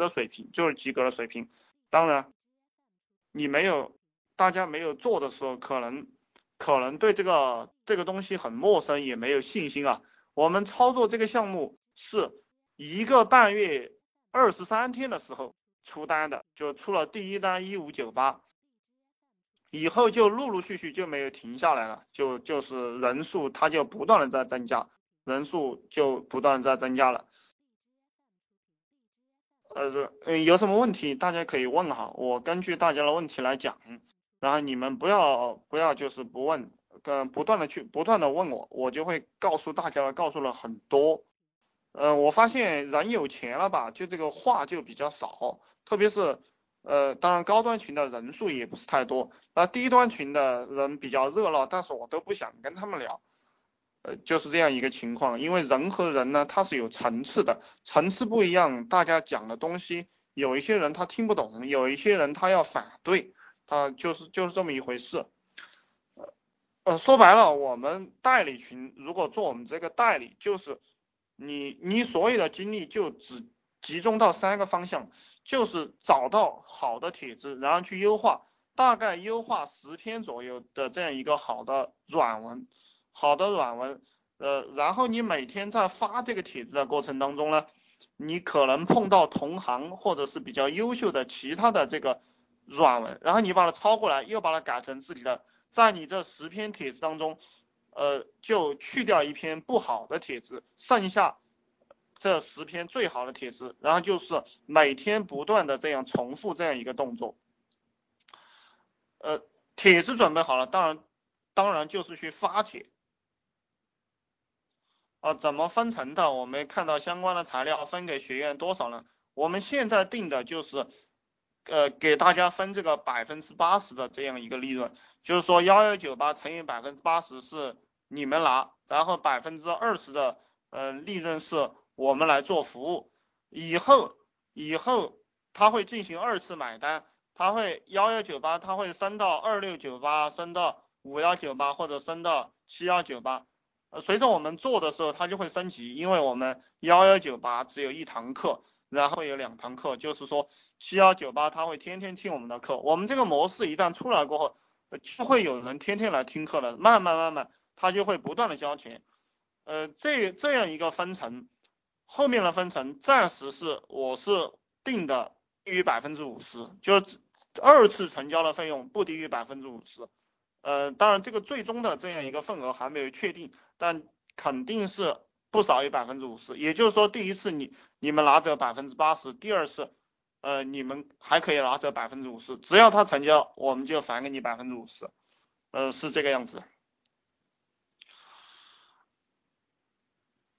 的水平，就是及格的水平。当然，你没有，大家没有做的时候，可能可能对这个这个东西很陌生，也没有信心啊。我们操作这个项目是一个半月二十三天的时候出单的，就出了第一单一五九八，以后就陆陆续续就没有停下来了，就就是人数它就不断的在增加，人数就不断的在增加了。呃，嗯，有什么问题大家可以问哈，我根据大家的问题来讲，然后你们不要不要就是不问，跟不断的去不断的问我，我就会告诉大家了，告诉了很多。嗯，我发现人有钱了吧，就这个话就比较少，特别是呃，当然高端群的人数也不是太多，那低端群的人比较热闹，但是我都不想跟他们聊。呃，就是这样一个情况，因为人和人呢，他是有层次的，层次不一样，大家讲的东西，有一些人他听不懂，有一些人他要反对，他就是就是这么一回事。呃，说白了，我们代理群如果做我们这个代理，就是你你所有的精力就只集中到三个方向，就是找到好的帖子，然后去优化，大概优化十篇左右的这样一个好的软文。好的软文，呃，然后你每天在发这个帖子的过程当中呢，你可能碰到同行或者是比较优秀的其他的这个软文，然后你把它抄过来，又把它改成自己的，在你这十篇帖子当中，呃，就去掉一篇不好的帖子，剩下这十篇最好的帖子，然后就是每天不断的这样重复这样一个动作，呃，帖子准备好了，当然，当然就是去发帖。啊，怎么分成的？我们看到相关的材料分给学院多少呢？我们现在定的就是，呃，给大家分这个百分之八十的这样一个利润，就是说幺幺九八乘以百分之八十是你们拿，然后百分之二十的呃利润是我们来做服务。以后以后他会进行二次买单，他会幺幺九八他会升到二六九八，升到五幺九八或者升到七幺九八。呃，随着我们做的时候，它就会升级，因为我们幺幺九八只有一堂课，然后有两堂课，就是说七幺九八他会天天听我们的课。我们这个模式一旦出来过后，就会有人天天来听课了，慢慢慢慢，他就会不断的交钱。呃，这这样一个分成，后面的分成暂时是我是定的低于百分之五十，就二次成交的费用不低于百分之五十。呃，当然这个最终的这样一个份额还没有确定。但肯定是不少于百分之五十，也就是说，第一次你你们拿走百分之八十，第二次，呃，你们还可以拿走百分之五十，只要他成交，我们就返给你百分之五十，呃，是这个样子。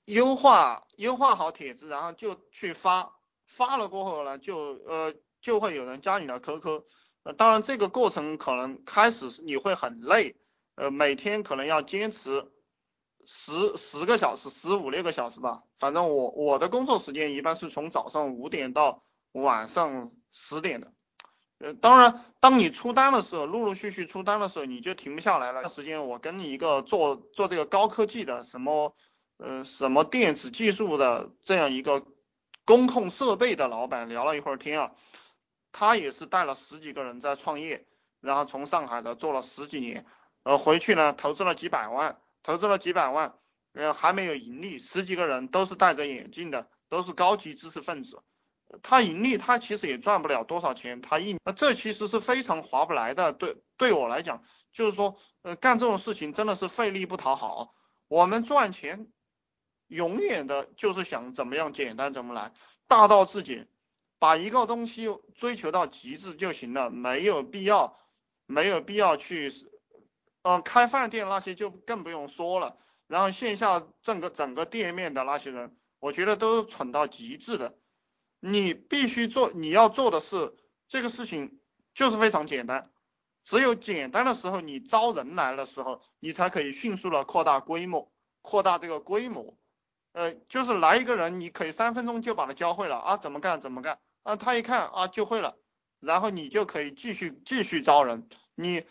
优化优化好帖子，然后就去发，发了过后呢，就呃就会有人加你的 QQ，呃，当然这个过程可能开始你会很累，呃，每天可能要坚持。十十个小时，十五六个小时吧，反正我我的工作时间一般是从早上五点到晚上十点的。呃，当然，当你出单的时候，陆陆续续出单的时候，你就停不下来了。那时间我跟你一个做做这个高科技的什么呃什么电子技术的这样一个工控设备的老板聊了一会儿天啊，他也是带了十几个人在创业，然后从上海的做了十几年，呃回去呢投资了几百万。投资了几百万，呃，还没有盈利，十几个人都是戴着眼镜的，都是高级知识分子，他盈利他其实也赚不了多少钱，他一，那这其实是非常划不来的，对，对我来讲，就是说，呃，干这种事情真的是费力不讨好，我们赚钱，永远的就是想怎么样简单怎么来，大道至简，把一个东西追求到极致就行了，没有必要，没有必要去。嗯，开饭店那些就更不用说了，然后线下整个整个店面的那些人，我觉得都是蠢到极致的。你必须做，你要做的是这个事情就是非常简单，只有简单的时候，你招人来的时候，你才可以迅速的扩大规模，扩大这个规模。呃，就是来一个人，你可以三分钟就把他教会了啊，怎么干怎么干啊，他一看啊就会了，然后你就可以继续继续招人，你。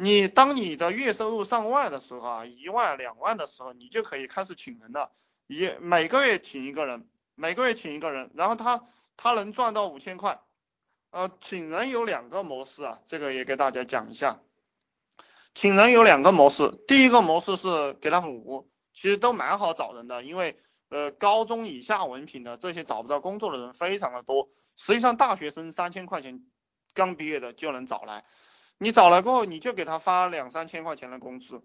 你当你的月收入上万的时候啊，一万两万的时候，你就可以开始请人了。一每个月请一个人，每个月请一个人，然后他他能赚到五千块。呃，请人有两个模式啊，这个也给大家讲一下。请人有两个模式，第一个模式是给他服务，其实都蛮好找人的，因为呃高中以下文凭的这些找不到工作的人非常的多。实际上大学生三千块钱刚毕业的就能找来，你找来过后你就给他发两三千块钱的工资，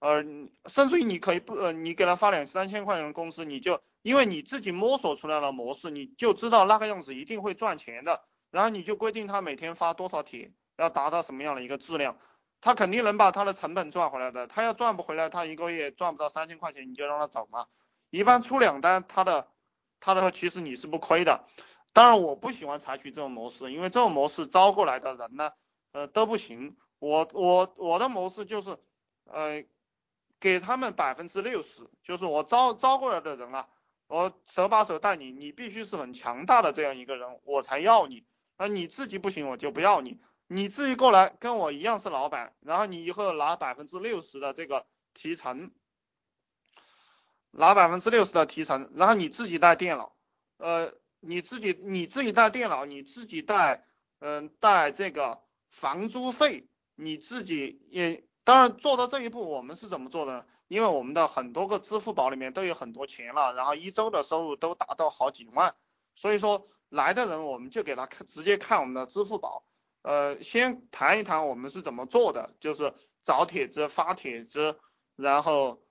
呃，甚至于你可以不呃你给他发两三千块钱的工资，你就因为你自己摸索出来了模式，你就知道那个样子一定会赚钱的，然后你就规定他每天发多少帖，要达到什么样的一个质量。他肯定能把他的成本赚回来的，他要赚不回来，他一个月赚不到三千块钱，你就让他走嘛。一般出两单，他的他的其实你是不亏的。当然我不喜欢采取这种模式，因为这种模式招过来的人呢，呃都不行。我我我的模式就是，呃，给他们百分之六十，就是我招招过来的人啊，我手把手带你，你必须是很强大的这样一个人，我才要你。那你自己不行，我就不要你。你自己过来跟我一样是老板，然后你以后拿百分之六十的这个提成，拿百分之六十的提成，然后你自己带电脑，呃，你自己你自己带电脑，你自己带，嗯，带这个房租费，你自己也当然做到这一步，我们是怎么做的？因为我们的很多个支付宝里面都有很多钱了，然后一周的收入都达到好几万，所以说来的人我们就给他看，直接看我们的支付宝。呃，先谈一谈我们是怎么做的，就是找帖子、发帖子，然后，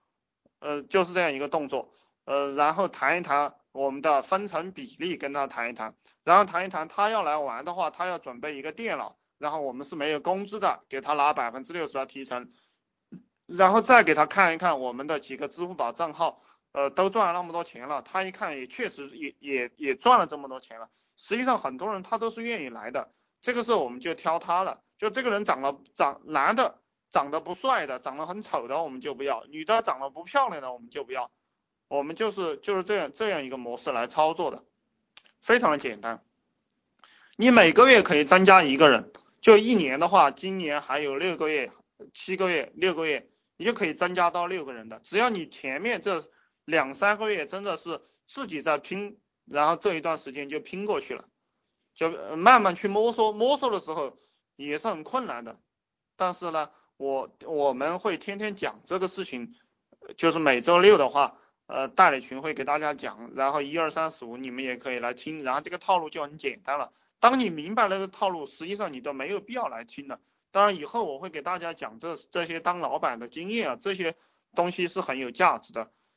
呃，就是这样一个动作，呃，然后谈一谈我们的分成比例，跟他谈一谈，然后谈一谈他要来玩的话，他要准备一个电脑，然后我们是没有工资的，给他拿百分之六十的提成，然后再给他看一看我们的几个支付宝账号，呃，都赚了那么多钱了，他一看也确实也也也赚了这么多钱了，实际上很多人他都是愿意来的。这个时候我们就挑他了，就这个人长得长男的长得不帅的，长得很丑的我们就不要，女的长得不漂亮的我们就不要，我们就是就是这样这样一个模式来操作的，非常的简单。你每个月可以增加一个人，就一年的话，今年还有六个月、七个月、六个月，你就可以增加到六个人的。只要你前面这两三个月真的是自己在拼，然后这一段时间就拼过去了。就慢慢去摸索，摸索的时候也是很困难的，但是呢，我我们会天天讲这个事情，就是每周六的话，呃，代理群会给大家讲，然后一二三四五你们也可以来听，然后这个套路就很简单了。当你明白这个套路，实际上你都没有必要来听的。当然以后我会给大家讲这这些当老板的经验啊，这些东西是很有价值的。